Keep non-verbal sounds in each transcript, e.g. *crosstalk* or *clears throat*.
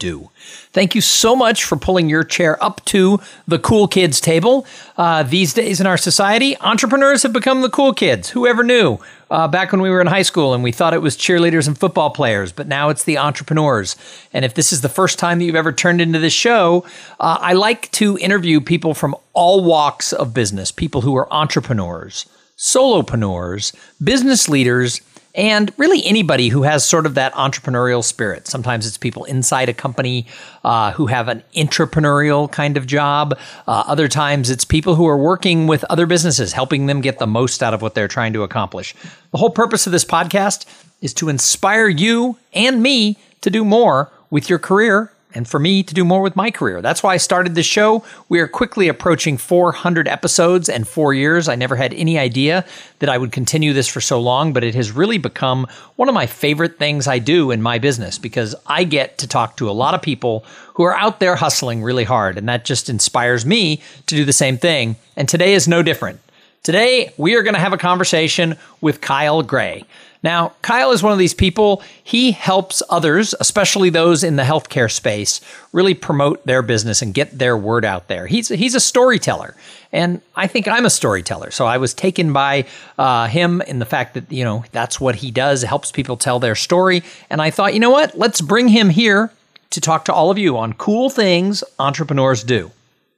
Do. Thank you so much for pulling your chair up to the cool kids table. Uh, these days in our society, entrepreneurs have become the cool kids. Whoever knew? Uh, back when we were in high school and we thought it was cheerleaders and football players, but now it's the entrepreneurs. And if this is the first time that you've ever turned into this show, uh, I like to interview people from all walks of business, people who are entrepreneurs, solopreneurs, business leaders and really anybody who has sort of that entrepreneurial spirit. Sometimes it's people inside a company uh, who have an entrepreneurial kind of job. Uh, other times it's people who are working with other businesses, helping them get the most out of what they're trying to accomplish. The whole purpose of this podcast is to inspire you and me to do more with your career and for me to do more with my career. That's why I started this show. We are quickly approaching 400 episodes and four years. I never had any idea that I would continue this for so long, but it has really become one of my favorite things I do in my business because I get to talk to a lot of people who are out there hustling really hard, and that just inspires me to do the same thing. And today is no different. Today, we are going to have a conversation with Kyle Gray. Now, Kyle is one of these people, he helps others, especially those in the healthcare space, really promote their business and get their word out there. He's, he's a storyteller. And I think I'm a storyteller. So I was taken by uh, him in the fact that, you know, that's what he does, helps people tell their story. And I thought, you know what? Let's bring him here to talk to all of you on cool things entrepreneurs do.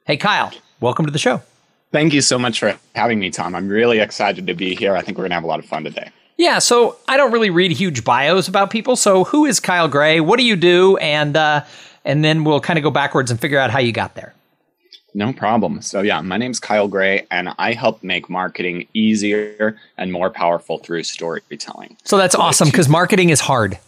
Hey, Kyle, welcome to the show. Thank you so much for having me, Tom. I'm really excited to be here. I think we're going to have a lot of fun today. Yeah, so I don't really read huge bios about people. So who is Kyle Gray? What do you do? And uh, and then we'll kind of go backwards and figure out how you got there. No problem. So yeah, my name's Kyle Gray, and I help make marketing easier and more powerful through storytelling. So that's awesome because marketing is hard.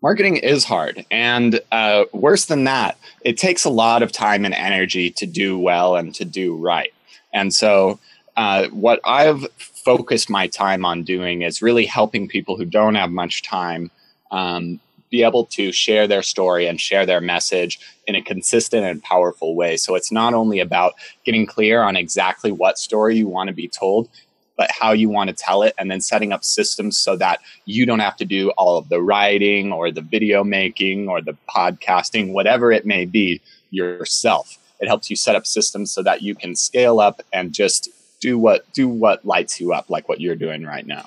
Marketing is hard, and uh, worse than that, it takes a lot of time and energy to do well and to do right. And so, uh, what I've focused my time on doing is really helping people who don't have much time um, be able to share their story and share their message in a consistent and powerful way. So it's not only about getting clear on exactly what story you want to be told, but how you want to tell it, and then setting up systems so that you don't have to do all of the writing or the video making or the podcasting, whatever it may be, yourself. It helps you set up systems so that you can scale up and just do what do what lights you up, like what you're doing right now.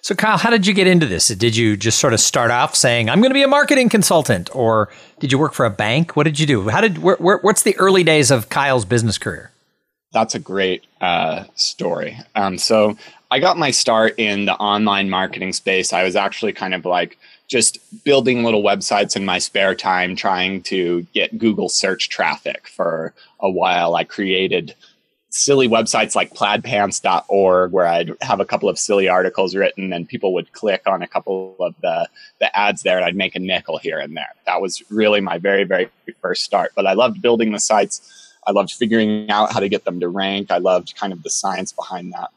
So, Kyle, how did you get into this? Did you just sort of start off saying, "I'm going to be a marketing consultant," or did you work for a bank? What did you do? How did where, where, what's the early days of Kyle's business career? That's a great uh, story. Um, so, I got my start in the online marketing space. I was actually kind of like just building little websites in my spare time, trying to get Google search traffic for a while. I created silly websites like plaidpants.org where I'd have a couple of silly articles written and people would click on a couple of the, the ads there and I'd make a nickel here and there. That was really my very, very first start. But I loved building the sites. I loved figuring out how to get them to rank. I loved kind of the science behind that.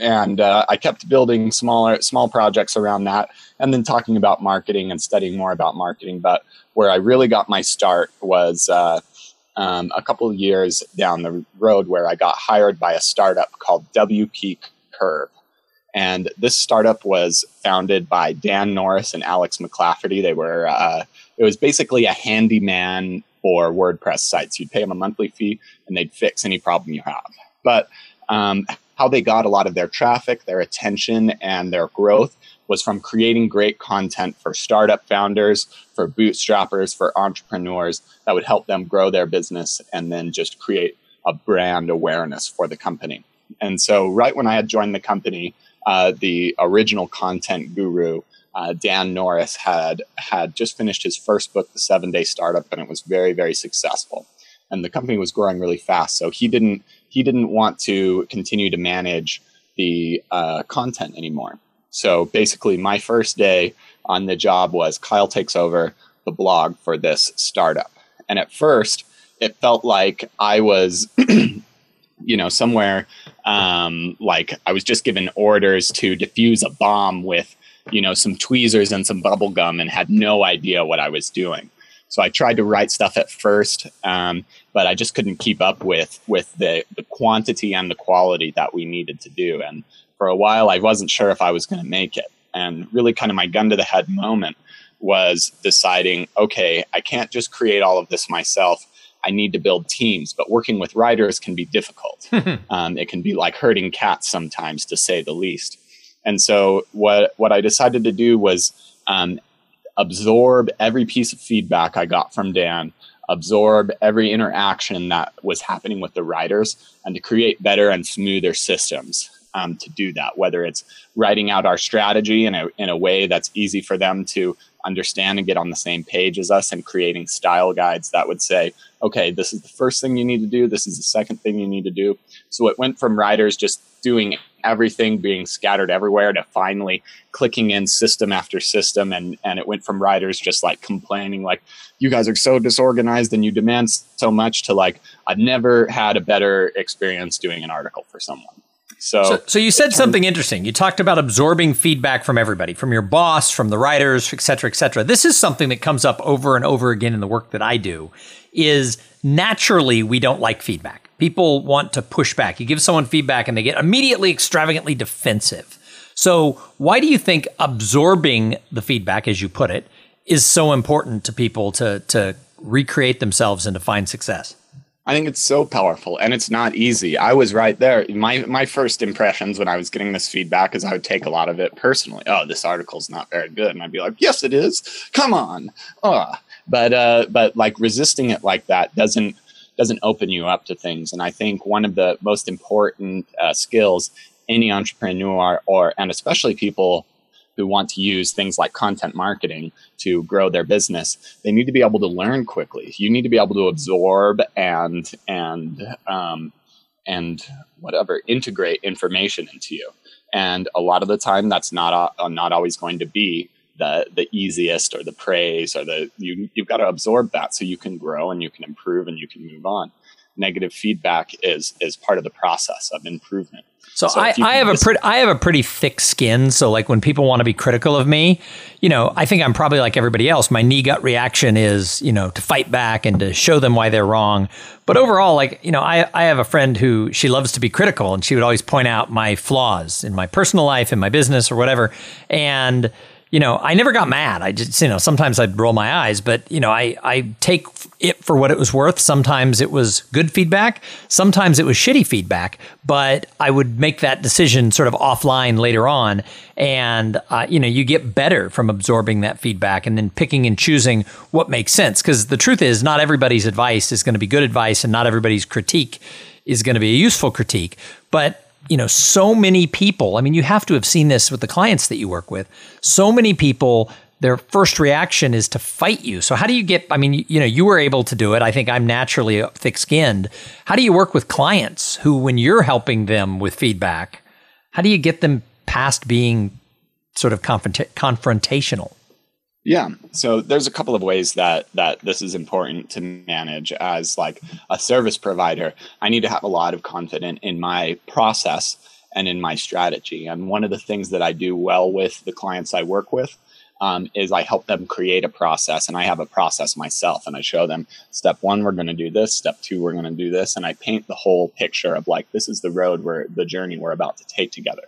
And uh, I kept building smaller, small projects around that, and then talking about marketing and studying more about marketing. But where I really got my start was uh, um, a couple of years down the road where I got hired by a startup called WP Curve. And this startup was founded by Dan Norris and Alex McClafferty. They were, uh, it was basically a handyman for WordPress sites. You'd pay them a monthly fee and they'd fix any problem you have. But um, how they got a lot of their traffic, their attention, and their growth was from creating great content for startup founders, for bootstrappers, for entrepreneurs that would help them grow their business and then just create a brand awareness for the company. And so, right when I had joined the company, uh, the original content guru, uh, Dan Norris, had had just finished his first book, The Seven Day Startup, and it was very, very successful. And the company was growing really fast, so he didn't he didn't want to continue to manage the uh, content anymore. So basically, my first day on the job was Kyle takes over the blog for this startup. And at first, it felt like I was *clears throat* you know, somewhere um, like I was just given orders to defuse a bomb with, you know, some tweezers and some bubble gum and had no idea what I was doing. So I tried to write stuff at first, um, but I just couldn't keep up with with the the quantity and the quality that we needed to do. And for a while, I wasn't sure if I was going to make it. And really, kind of my gun to the head moment was deciding, okay, I can't just create all of this myself. I need to build teams, but working with writers can be difficult. *laughs* um, it can be like herding cats sometimes, to say the least. And so, what what I decided to do was um, absorb every piece of feedback I got from Dan, absorb every interaction that was happening with the writers, and to create better and smoother systems um, to do that. Whether it's writing out our strategy in a in a way that's easy for them to understand and get on the same page as us and creating style guides that would say, okay, this is the first thing you need to do, this is the second thing you need to do. So it went from writers just doing everything being scattered everywhere to finally clicking in system after system and and it went from writers just like complaining like you guys are so disorganized and you demand so much to like I've never had a better experience doing an article for someone. So, so, so, you said something interesting. You talked about absorbing feedback from everybody, from your boss, from the writers, et cetera, et cetera. This is something that comes up over and over again in the work that I do. Is naturally we don't like feedback. People want to push back. You give someone feedback and they get immediately extravagantly defensive. So why do you think absorbing the feedback, as you put it, is so important to people to to recreate themselves and to find success? I think it's so powerful and it's not easy. I was right there. My my first impressions when I was getting this feedback is I would take a lot of it personally. Oh, this article's not very good. And I'd be like, Yes, it is. Come on. Oh. But uh but like resisting it like that doesn't doesn't open you up to things. And I think one of the most important uh, skills any entrepreneur or and especially people who want to use things like content marketing to grow their business, they need to be able to learn quickly. You need to be able to absorb and and um, and whatever integrate information into you. And a lot of the time, that's not uh, not always going to be the the easiest or the praise or the you you've got to absorb that so you can grow and you can improve and you can move on. Negative feedback is is part of the process of improvement. So, so I, I have a pretty I have a pretty thick skin. So like when people want to be critical of me, you know, I think I'm probably like everybody else. My knee gut reaction is, you know, to fight back and to show them why they're wrong. But overall, like, you know, I, I have a friend who she loves to be critical and she would always point out my flaws in my personal life, in my business or whatever. And you know, I never got mad. I just, you know, sometimes I'd roll my eyes, but, you know, I, I take it for what it was worth. Sometimes it was good feedback. Sometimes it was shitty feedback, but I would make that decision sort of offline later on. And, uh, you know, you get better from absorbing that feedback and then picking and choosing what makes sense. Because the truth is, not everybody's advice is going to be good advice and not everybody's critique is going to be a useful critique. But you know, so many people, I mean, you have to have seen this with the clients that you work with. So many people, their first reaction is to fight you. So how do you get, I mean, you, know, you were able to do it. I think I'm naturally thick skinned. How do you work with clients who, when you're helping them with feedback, how do you get them past being sort of confront- confrontational? Yeah. So there's a couple of ways that that this is important to manage as like a service provider. I need to have a lot of confidence in my process and in my strategy. And one of the things that I do well with the clients I work with um, is I help them create a process, and I have a process myself, and I show them step one, we're going to do this, step two, we're going to do this, and I paint the whole picture of like this is the road where the journey we're about to take together.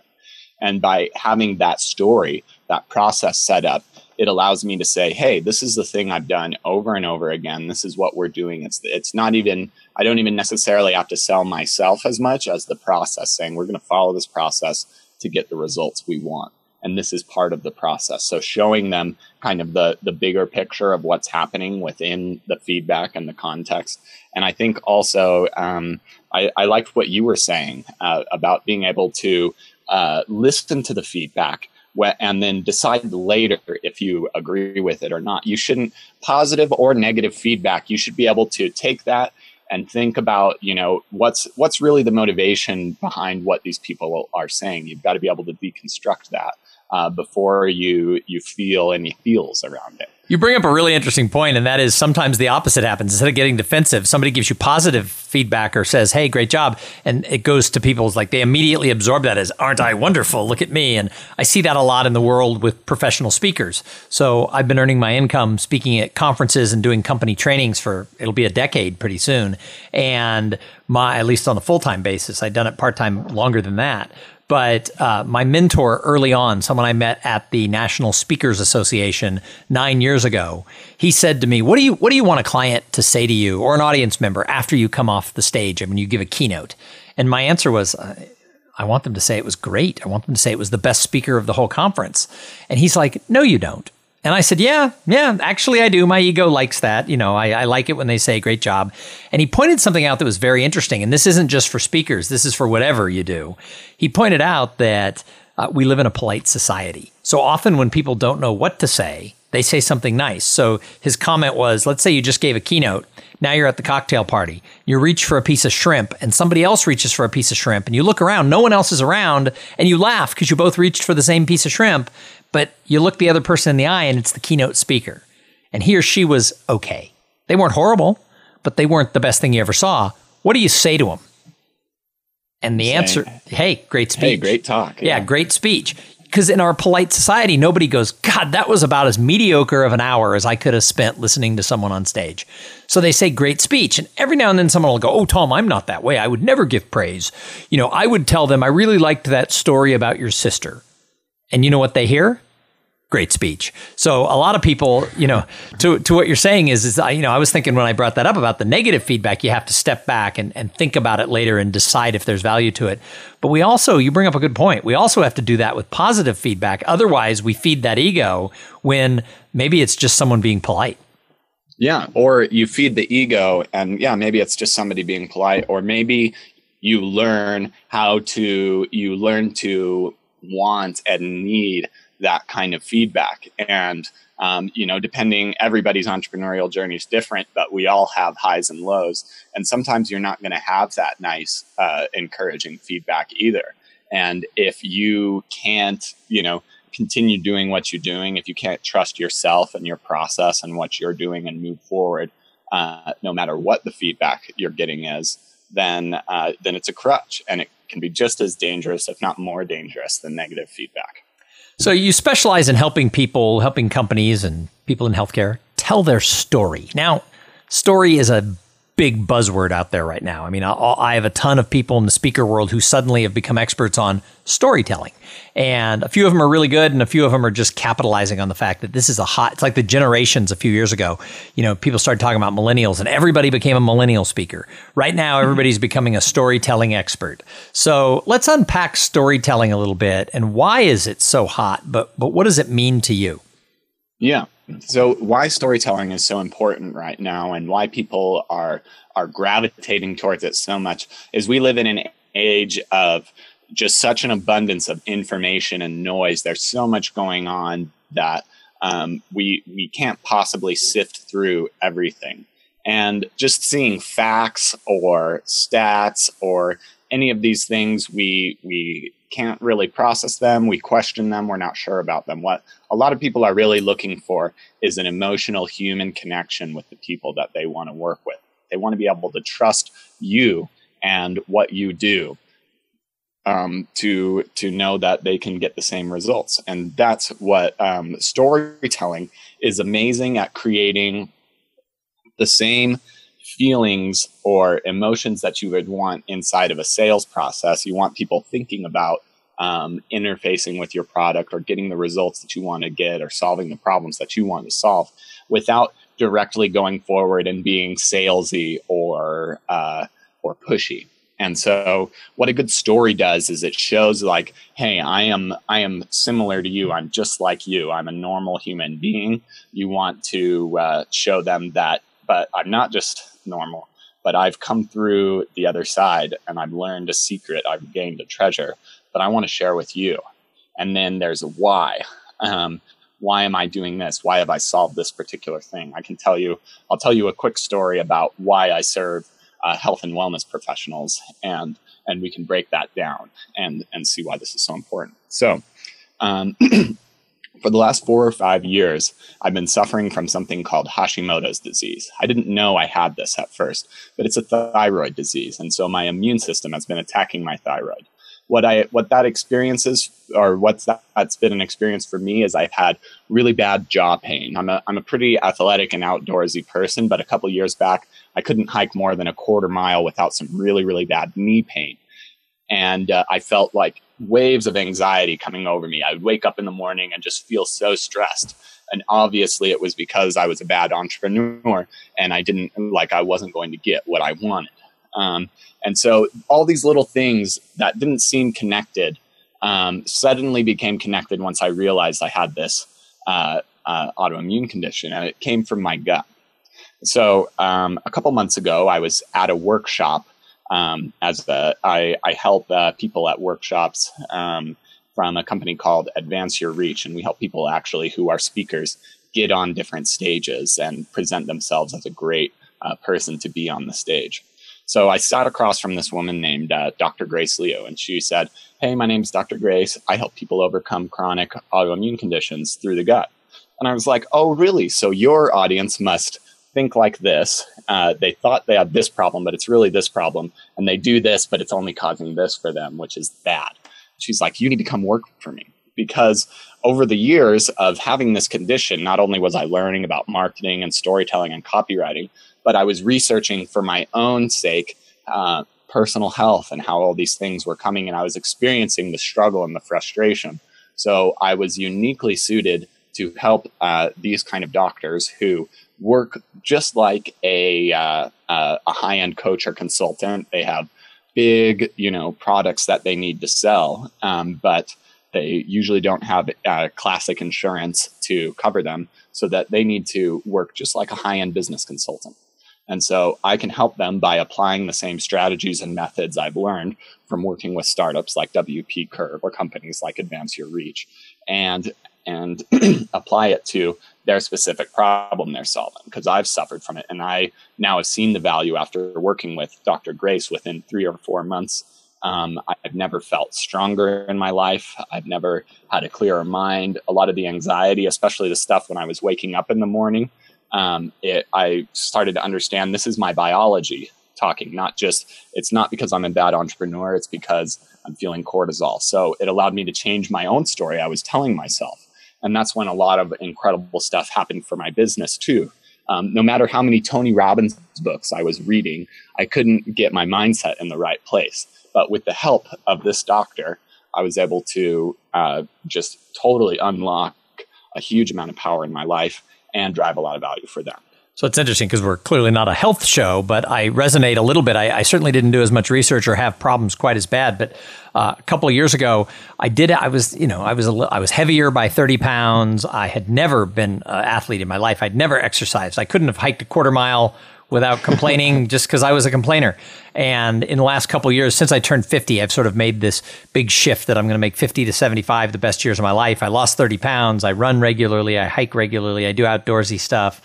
And by having that story, that process set up, it allows me to say, hey, this is the thing I've done over and over again. This is what we're doing. It's it's not even I don't even necessarily have to sell myself as much as the process, saying we're going to follow this process to get the results we want. And this is part of the process. So showing them kind of the the bigger picture of what's happening within the feedback and the context. And I think also um, I, I liked what you were saying uh, about being able to uh, listen to the feedback and then decide later if you agree with it or not. You shouldn't positive or negative feedback. You should be able to take that and think about you know what's what's really the motivation behind what these people are saying. You've got to be able to deconstruct that uh, before you you feel any feels around it. You bring up a really interesting point, and that is sometimes the opposite happens. Instead of getting defensive, somebody gives you positive feedback or says, "Hey, great job," and it goes to people's like they immediately absorb that as, "Aren't I wonderful? Look at me!" And I see that a lot in the world with professional speakers. So I've been earning my income speaking at conferences and doing company trainings for it'll be a decade pretty soon, and my at least on a full time basis. I've done it part time longer than that. But uh, my mentor early on, someone I met at the National Speakers Association nine years ago, he said to me, "What do you What do you want a client to say to you or an audience member after you come off the stage and when you give a keynote?" And my answer was. I want them to say it was great. I want them to say it was the best speaker of the whole conference. And he's like, No, you don't. And I said, Yeah, yeah, actually, I do. My ego likes that. You know, I, I, like it when they say great job. And he pointed something out that was very interesting. And this isn't just for speakers, this is for whatever you do. He pointed out that uh, we live in a polite society. So often when people don't know what to say, they say something nice. So his comment was let's say you just gave a keynote. Now you're at the cocktail party. You reach for a piece of shrimp, and somebody else reaches for a piece of shrimp, and you look around, no one else is around, and you laugh because you both reached for the same piece of shrimp but you look the other person in the eye and it's the keynote speaker. And he or she was okay. They weren't horrible, but they weren't the best thing you ever saw. What do you say to them? And the answer, hey, great speech. Hey, great talk. Yeah, yeah great speech. Because in our polite society, nobody goes, God, that was about as mediocre of an hour as I could have spent listening to someone on stage. So they say great speech. And every now and then someone will go, Oh, Tom, I'm not that way. I would never give praise. You know, I would tell them, I really liked that story about your sister. And you know what they hear? Great speech. So a lot of people, you know, to, to what you're saying is, is, you know, I was thinking when I brought that up about the negative feedback, you have to step back and, and think about it later and decide if there's value to it. But we also, you bring up a good point. We also have to do that with positive feedback. Otherwise, we feed that ego when maybe it's just someone being polite. Yeah. Or you feed the ego and yeah, maybe it's just somebody being polite, or maybe you learn how to, you learn to want and need that kind of feedback. And, um, you know, depending, everybody's entrepreneurial journey is different, but we all have highs and lows. And sometimes you're not going to have that nice, uh, encouraging feedback either. And if you can't, you know, continue doing what you're doing, if you can't trust yourself and your process and what you're doing and move forward, uh, no matter what the feedback you're getting is, then uh, then it's a crutch, and it can be just as dangerous, if not more dangerous, than negative feedback. So you specialize in helping people, helping companies and people in healthcare tell their story. Now, story is a big buzzword out there right now. I mean, I, have a ton of people in the speaker world who suddenly have become experts on storytelling. And a few of them are really good, and a few of them are just capitalizing on the fact that this is a hot, it's like the generations a few years ago. You know, people started talking about millennials, and everybody became a millennial speaker. Right now, mm-hmm. everybody's becoming a storytelling expert. So let's unpack storytelling a little bit and why is it so hot, but, but what does it mean to you? Yeah. So why storytelling is so important right now and why people are are gravitating towards it so much is we live in an age of just such an abundance of information and noise. There's so much going on that um, we we can't possibly sift through everything. And just seeing facts or stats or any of these things, we we can't really process them. We question them. We're not sure about them. What a lot of people are really looking for is an emotional human connection with the people that they want to work with. They want to be able to trust you and what you do um, to to know that they can get the same results. And that's what um, storytelling is amazing at creating the same feelings or emotions that you would want inside of a sales process. You want people thinking about um, interfacing with your product or getting the results that you want to get or solving the problems that you want to solve without directly going forward and being salesy or uh, or pushy. And so what a good story does is it shows like, hey, I am I am similar to you. I'm just like you. I'm a normal human being. You want to uh, show them that, but I'm not just normal, but I've come through the other side and I've learned a secret. I've gained a treasure that I want to share with you. And then there's a why. Um, why am I doing this? Why have I solved this particular thing? I can tell you, I'll tell you a quick story about why I serve uh, health and wellness professionals, and and we can break that down and and see why this is so important. So, um, *clears throat* for the last four or five years, I've been suffering from something called Hashimoto's disease. I didn't know I had this at first, but it's a thyroid disease. And so my immune system has been attacking my thyroid. What I what that experience is, or what's that, that's been an experience for me, is I've had really bad jaw pain. I'm a I'm a pretty athletic and outdoorsy person, but a couple years back, I couldn't hike more than a quarter mile without some really really bad knee pain and uh, I felt like waves of anxiety coming over me. I would wake up in the morning and just feel so stressed. And obviously, it was because I was a bad entrepreneur and I didn't like I wasn't going to get what I wanted. Um, and so, all these little things that didn't seem connected um, suddenly became connected once I realized I had this uh, uh, autoimmune condition, and it came from my gut. So, um, a couple months ago, I was at a workshop um, as I help uh, people at workshops um, from a company called Advance Your Reach, and we help people actually who are speakers get on different stages and present themselves as a great uh, person to be on the stage. So I sat across from this woman named uh, Dr. Grace Liu, and she said, "Hey, my name is Dr. Grace. I help people overcome chronic autoimmune conditions through the gut." And I was like, "Oh, really? So your audience must." Think like this. Uh, they thought they had this problem, but it's really this problem. And they do this, but it's only causing this for them, which is bad. She's like, You need to come work for me. Because over the years of having this condition, not only was I learning about marketing and storytelling and copywriting, but I was researching for my own sake uh, personal health and how all these things were coming. And I was experiencing the struggle and the frustration. So I was uniquely suited to help uh, these kind of doctors who work just like a uh, a high end coach or consultant. They have big, you know, products that they need to sell, um, but they usually don't have uh, classic insurance to cover them, so that they need to work just like a high end business consultant. And so I can help them by applying the same strategies and methods I've learned from working with startups like WP Curve or companies like Advance Your Reach and and *clears throat* apply it to their specific problem they're solving because I've suffered from it and I now have seen the value after working with Dr. Grace within three or four months. Um, I've never felt stronger in my life. I've never had a clearer mind. A lot of the anxiety, especially the stuff when I was waking up in the morning, um, it, I started to understand this is my biology talking, not just, it's not because I'm a bad entrepreneur, it's because I'm feeling cortisol. So it allowed me to change my own story I was telling myself. And that's when a lot of incredible stuff happened for my business too. Um, no matter how many Tony Robbins books I was reading, I couldn't get my mindset in the right place. But with the help of this doctor, I was able to uh, just totally unlock a huge amount of power in my life and drive a lot of value for them. So it's interesting because we're clearly not a health show, but I resonate a little bit. I, I, certainly didn't do as much research or have problems quite as bad. But uh, a couple of years ago, I did. I was, you know, I was a, I was heavier by thirty pounds. I had never been an athlete in my life. I'd never exercised. I couldn't have hiked a quarter mile without complaining *laughs* just because I was a complainer. And in the last couple years, since I turned 50, I've sort of made this big shift that I'm going to make 50 to 75 the best years of my life. I lost 30 pounds. I run regularly. I hike regularly. I do outdoorsy stuff.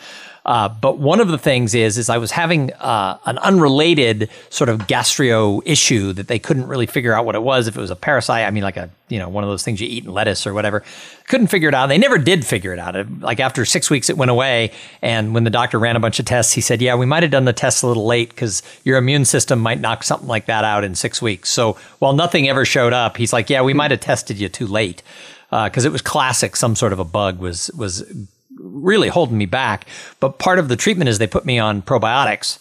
Uh, but one of the things is, is I was having uh, an unrelated sort of gastro issue that they couldn't really figure out what it was. If it was a parasite, I mean, like a you know one of those things you eat in lettuce or whatever. Couldn't figure it out. They never did figure it out. It, like after six weeks, it went away. And when the doctor ran a bunch of tests, he said, "Yeah, we might have done the tests a little late because your immune system might knock something like that out in six weeks." So while nothing ever showed up, he's like, "Yeah, we might have tested you too late." because uh, it was classic. Some sort of a bug was was really holding me back. But part of the treatment is they put me on probiotics.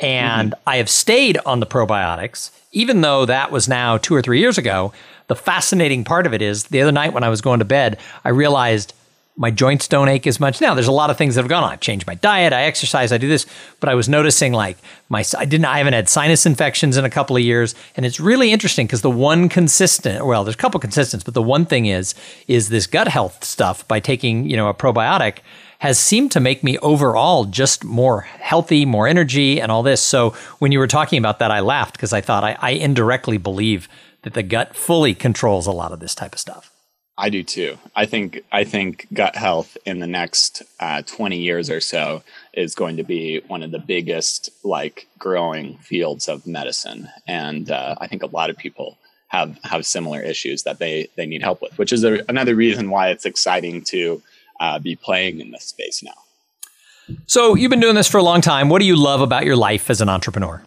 And mm-hmm. I have stayed on the probiotics, even though that was now two or three years ago. The fascinating part of it is the other night when I was going to bed, I realized my joints don't ache as much now. There's a lot of things that have gone on. I've changed my diet, I exercise, I do this, but I was noticing like my I didn't I haven't had sinus infections in a couple of years, and it's really interesting because the one consistent, well, there's a couple consistents, but the one thing is is this gut health stuff by taking you know a probiotic has seemed to make me overall just more healthy, more energy, and all this. So when you were talking about that, I laughed because I thought I, I indirectly believe that the gut fully controls a lot of this type of stuff. I do too. I think I think gut health in the next uh, twenty years or so is going to be one of the biggest like growing fields of medicine, and uh, I think a lot of people have have similar issues that they they need help with, which is a, another reason why it's exciting to uh, be playing in this space now. So you've been doing this for a long time. What do you love about your life as an entrepreneur?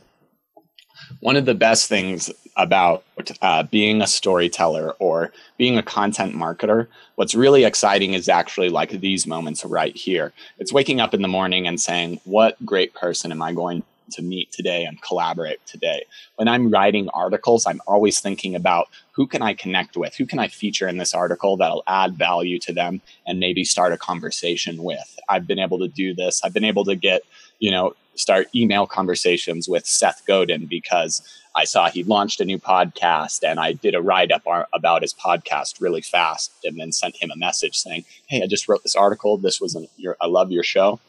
One of the best things about uh, being a storyteller or being a content marketer, what's really exciting is actually like these moments right here. It's waking up in the morning and saying, What great person am I going to meet today and collaborate today. When I'm writing articles, I'm always thinking about who can I connect with? Who can I feature in this article that'll add value to them and maybe start a conversation with? I've been able to do this. I've been able to get, you know, start email conversations with Seth Godin because I saw he launched a new podcast and I did a write up about his podcast really fast and then sent him a message saying, Hey, I just wrote this article. This was an, your, I love your show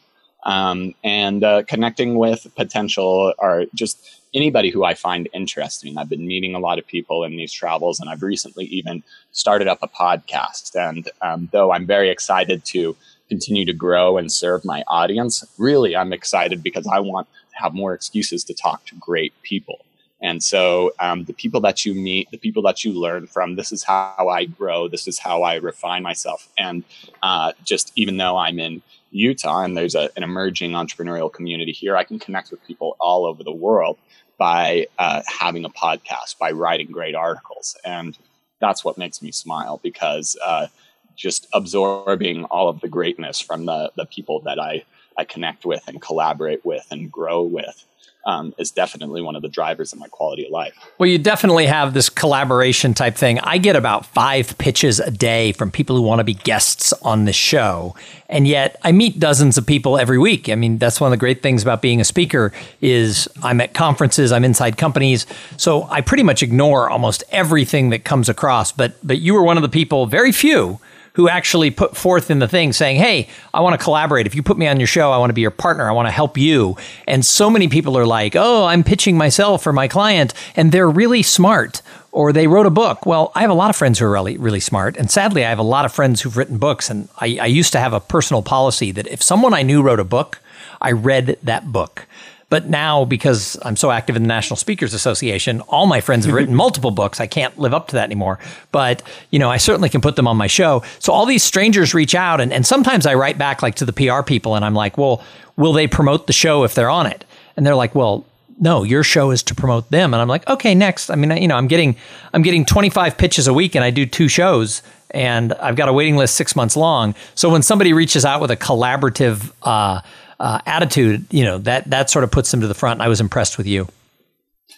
um, and uh, connecting with potential or just anybody who I find interesting. I've been meeting a lot of people in these travels, and I've recently even started up a podcast. And um, though I'm very excited to continue to grow and serve my audience, really, I'm excited because I want to have more excuses to talk to great people. And so, um, the people that you meet, the people that you learn from, this is how I grow. This is how I refine myself. And uh, just even though I'm in Utah and there's a, an emerging entrepreneurial community here, I can connect with people all over the world by uh, having a podcast, by writing great articles. And that's what makes me smile because uh, just absorbing all of the greatness from the, the people that I, I connect with and collaborate with and grow with um, is definitely one of the drivers of my quality of life. Well, you definitely have this collaboration type thing. I get about five pitches a day from people who want to be guests on the show, and yet I meet dozens of people every week. I mean, that's one of the great things about being a speaker is I'm at conferences, I'm inside companies, so I pretty much ignore almost everything that comes across. But but you were one of the people, very few who actually put forth in the thing saying, Hey, I want to collaborate. If you put me on your show, I want to be your partner. I want to help you. And so many people are like, Oh, I'm pitching myself or my client. And they're really smart or they wrote a book. Well, I have a lot of friends who are really, really smart. And sadly, I have a lot of friends who've written books. And I, I used to have a personal policy that if someone I knew wrote a book, I read that book. But now, because I'm so active in the National Speakers Association, all my friends have written *laughs* multiple books. I can't live up to that anymore. But, you know, I certainly can put them on my show. So all these strangers reach out, and, and sometimes I write back like to the PR people, and I'm like, well, will they promote the show if they're on it? And they're like, well, no, your show is to promote them. And I'm like, okay, next. I mean, you know, I'm getting I'm getting 25 pitches a week, and I do two shows, and I've got a waiting list six months long. So when somebody reaches out with a collaborative uh, uh, attitude, you know, that that sort of puts them to the front. I was impressed with you.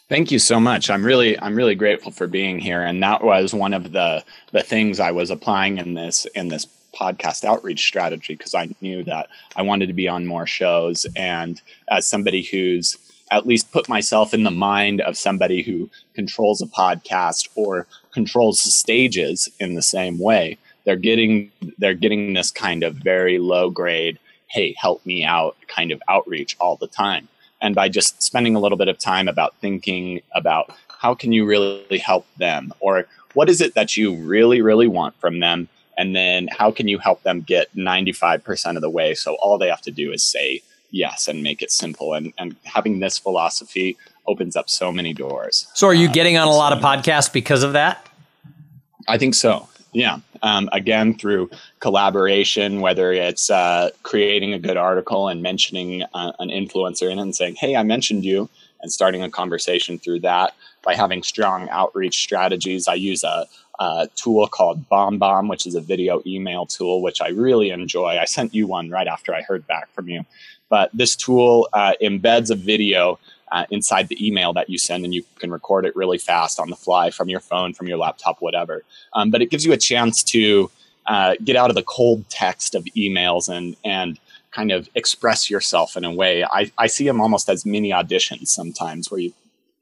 Thank you so much. I'm really I'm really grateful for being here, and that was one of the the things I was applying in this in this podcast outreach strategy because I knew that I wanted to be on more shows, and as somebody who's at least put myself in the mind of somebody who controls a podcast or controls stages in the same way they're getting they're getting this kind of very low grade hey, help me out kind of outreach all the time. And by just spending a little bit of time about thinking about how can you really help them or what is it that you really, really want from them? And then how can you help them get 95% of the way? So all they have to do is say yes and make it simple. And, and having this philosophy opens up so many doors. So are you uh, getting on a lot of podcasts because of that? I think so. Yeah. Um, again, through collaboration, whether it's uh, creating a good article and mentioning uh, an influencer in it and saying, hey, I mentioned you, and starting a conversation through that. By having strong outreach strategies, I use a, a tool called BombBomb, which is a video email tool, which I really enjoy. I sent you one right after I heard back from you. But this tool uh, embeds a video uh, inside the email that you send, and you can record it really fast on the fly from your phone, from your laptop, whatever. Um, but it gives you a chance to uh, get out of the cold text of emails and and kind of express yourself in a way. I, I see them almost as mini auditions sometimes, where you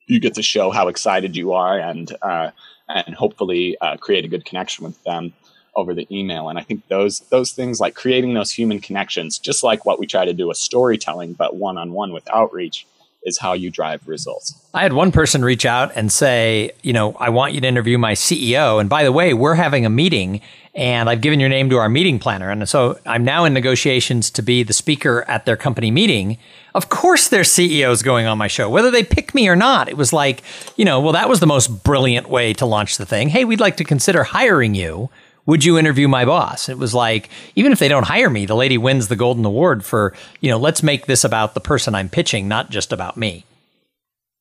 you get to show how excited you are and uh, and hopefully uh, create a good connection with them over the email. And I think those those things like creating those human connections, just like what we try to do with storytelling, but one on one with outreach, is how you drive results. I had one person reach out and say, you know, I want you to interview my CEO. And by the way, we're having a meeting and I've given your name to our meeting planner. And so I'm now in negotiations to be the speaker at their company meeting. Of course, their CEO is going on my show, whether they pick me or not. It was like, you know, well, that was the most brilliant way to launch the thing. Hey, we'd like to consider hiring you. Would you interview my boss? It was like, even if they don't hire me, the lady wins the golden award for, you know, let's make this about the person I'm pitching, not just about me.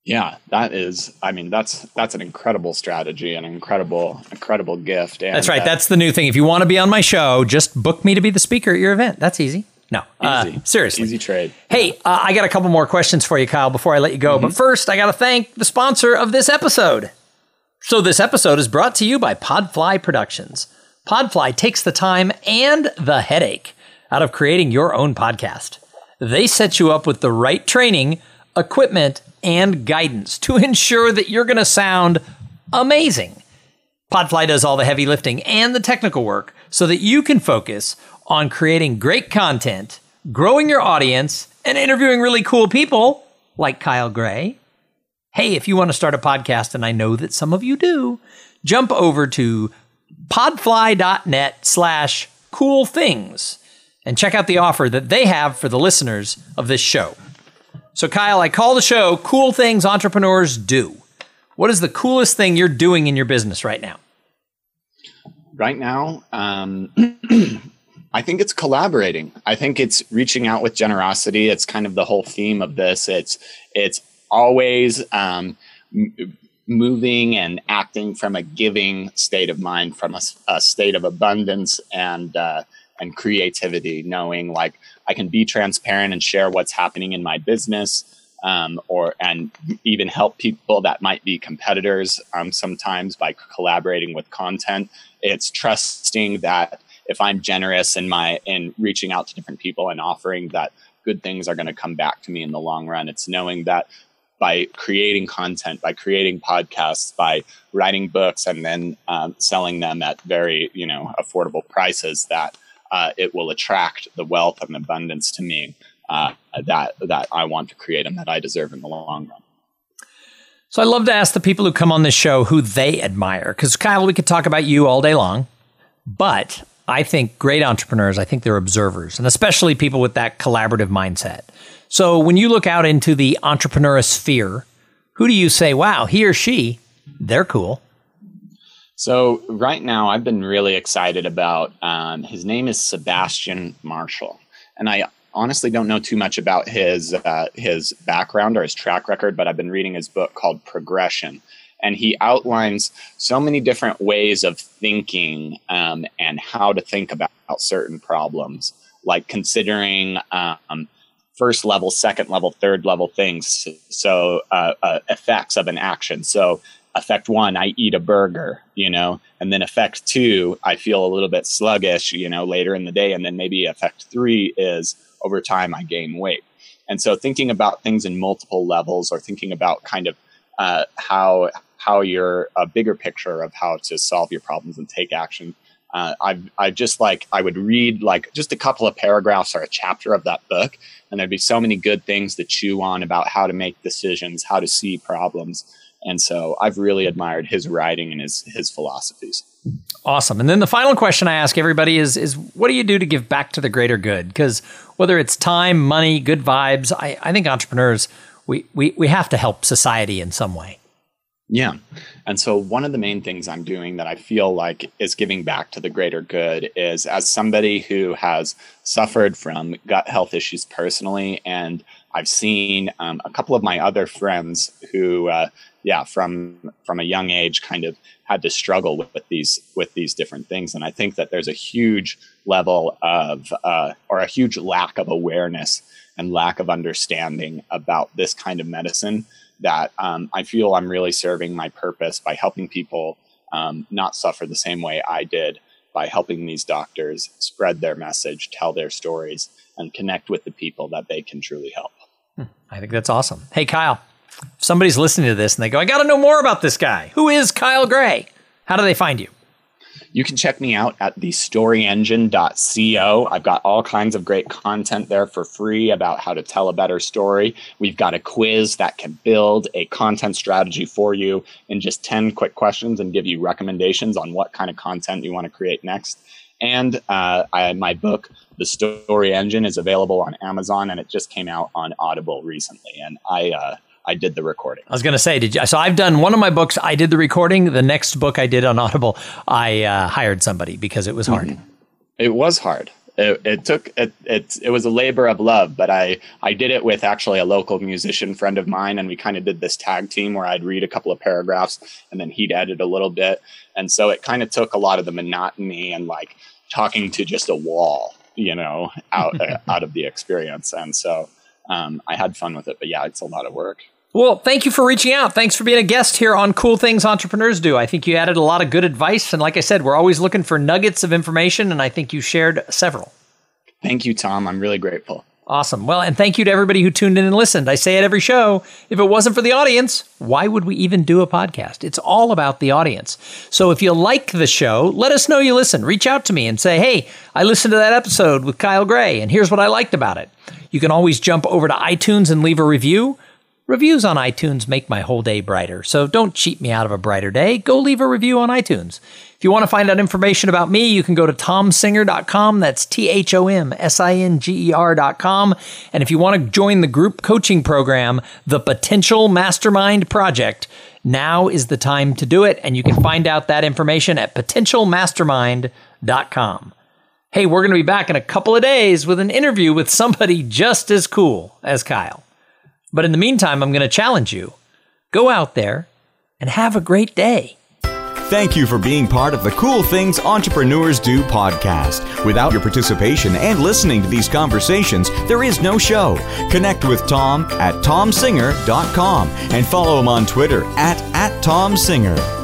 Yeah, that is. I mean, that's that's an incredible strategy, an incredible, incredible gift. And that's right. Uh, that's the new thing. If you want to be on my show, just book me to be the speaker at your event. That's easy. No, uh, easy. Uh, seriously, easy trade. Hey, uh, I got a couple more questions for you, Kyle, before I let you go. Mm-hmm. But first, I got to thank the sponsor of this episode. So this episode is brought to you by Podfly Productions. Podfly takes the time and the headache out of creating your own podcast. They set you up with the right training, equipment and guidance to ensure that you're going to sound amazing. Podfly does all the heavy lifting and the technical work so that you can focus on creating great content, growing your audience, and interviewing really cool people like Kyle Gray. Hey, if you want to start a podcast, and I know that some of you do, jump over to podfly.net slash cool things and check out the offer that they have for the listeners of this show. So, Kyle, I call the show Cool Things Entrepreneurs Do. What is the coolest thing you're doing in your business right now? Right now, um, *clears throat* I think it's collaborating. I think it's reaching out with generosity. It's kind of the whole theme of this. It's it's always um, moving and acting from a giving state of mind, from a, a state of abundance and uh, and creativity, knowing like I can be transparent and share what's happening in my business. Um, or and even help people that might be competitors um, sometimes by collaborating with content. It's trusting that if I'm generous in my in reaching out to different people and offering that good things are going to come back to me in the long run. It's knowing that by creating content, by creating podcasts, by writing books, and then um, selling them at very you know affordable prices that uh, it will attract the wealth and abundance to me uh, that that I want to create and that I deserve in the long run. So I love to ask the people who come on this show who they admire because Kyle, we could talk about you all day long, but I think great entrepreneurs, I think they're observers, and especially people with that collaborative mindset. So when you look out into the entrepreneur sphere, who do you say, wow, he or she, they're cool? So right now, I've been really excited about. Um, his name is Sebastian Marshall, and I honestly don't know too much about his uh, his background or his track record, but I've been reading his book called Progression, and he outlines so many different ways of thinking um, and how to think about certain problems, like considering. Um, first level, second level, third level things. So, uh, uh, effects of an action. So, effect one, I eat a burger, you know, and then effect two, I feel a little bit sluggish, you know, later in the day. And then maybe effect three is over time, I gain weight. And so thinking about things in multiple levels or thinking about kind of uh, how, how you're a bigger picture of how to solve your problems and take action. Uh, I I just like I would read like just a couple of paragraphs or a chapter of that book, and there'd be so many good things to chew on about how to make decisions, how to see problems, and so I've really admired his writing and his his philosophies. Awesome. And then the final question I ask everybody is is what do you do to give back to the greater good? Because whether it's time, money, good vibes, I, I think entrepreneurs we, we we have to help society in some way. Yeah. And so one of the main things I'm doing that I feel like is giving back to the greater good is as somebody who has suffered from gut health issues personally and I've seen um, a couple of my other friends who uh, yeah, from from a young age, kind of had to struggle with, with these with these different things. And I think that there's a huge level of uh, or a huge lack of awareness and lack of understanding about this kind of medicine that um, I feel I'm really serving my purpose by helping people um, not suffer the same way I did by helping these doctors spread their message, tell their stories, and connect with the people that they can truly help. Hmm. I think that's awesome. Hey, Kyle, if somebody's listening to this and they go, I got to know more about this guy. Who is Kyle Gray? How do they find you? You can check me out at thestoryengine.co. I've got all kinds of great content there for free about how to tell a better story. We've got a quiz that can build a content strategy for you in just 10 quick questions and give you recommendations on what kind of content you want to create next. And uh, I, my book, The Story Engine, is available on Amazon, and it just came out on Audible recently. And I uh, I did the recording. I was going to say, did you? So I've done one of my books. I did the recording. The next book I did on Audible, I uh, hired somebody because it was hard. Mm-hmm. It was hard. It, it took it, it. It was a labor of love, but I I did it with actually a local musician friend of mine, and we kind of did this tag team where I'd read a couple of paragraphs and then he'd edit a little bit, and so it kind of took a lot of the monotony and like talking to just a wall, you know, out *laughs* out of the experience, and so um, I had fun with it. But yeah, it's a lot of work. Well, thank you for reaching out. Thanks for being a guest here on Cool Things Entrepreneurs Do. I think you added a lot of good advice. And like I said, we're always looking for nuggets of information, and I think you shared several. Thank you, Thom. I'm really grateful. Awesome. Well, and thank you to everybody who tuned in and listened. I say it every show. If it wasn't for the audience, why would we even do a podcast? It's all about the audience. So if you like the show, let us know you listen. Reach out to me and say, hey, I listened to that episode with Kyle Gray, and here's what I liked about it. You can always jump over to iTunes and leave a review. Reviews on iTunes make my whole day brighter, so don't cheat me out of a brighter day. Go leave a review on iTunes. If you want to find out information about me, you can go to thomsinger.com. That's T H O M S I N G E R.com. And if you want to join the group coaching program, the Potential Mastermind Project, now is the time to do it. And you can find out that information at potentialmastermind.com. Hey, we're going to be back in a couple of days with an interview with somebody just as cool as Kyle. But in the meantime, I'm going to challenge you go out there and have a great day. Thank you for being part of the Cool Things Entrepreneurs Do podcast. Without your participation and listening to these conversations, there is no show. Connect with Thom at thomsinger.com and follow him on Twitter at, at thomsinger.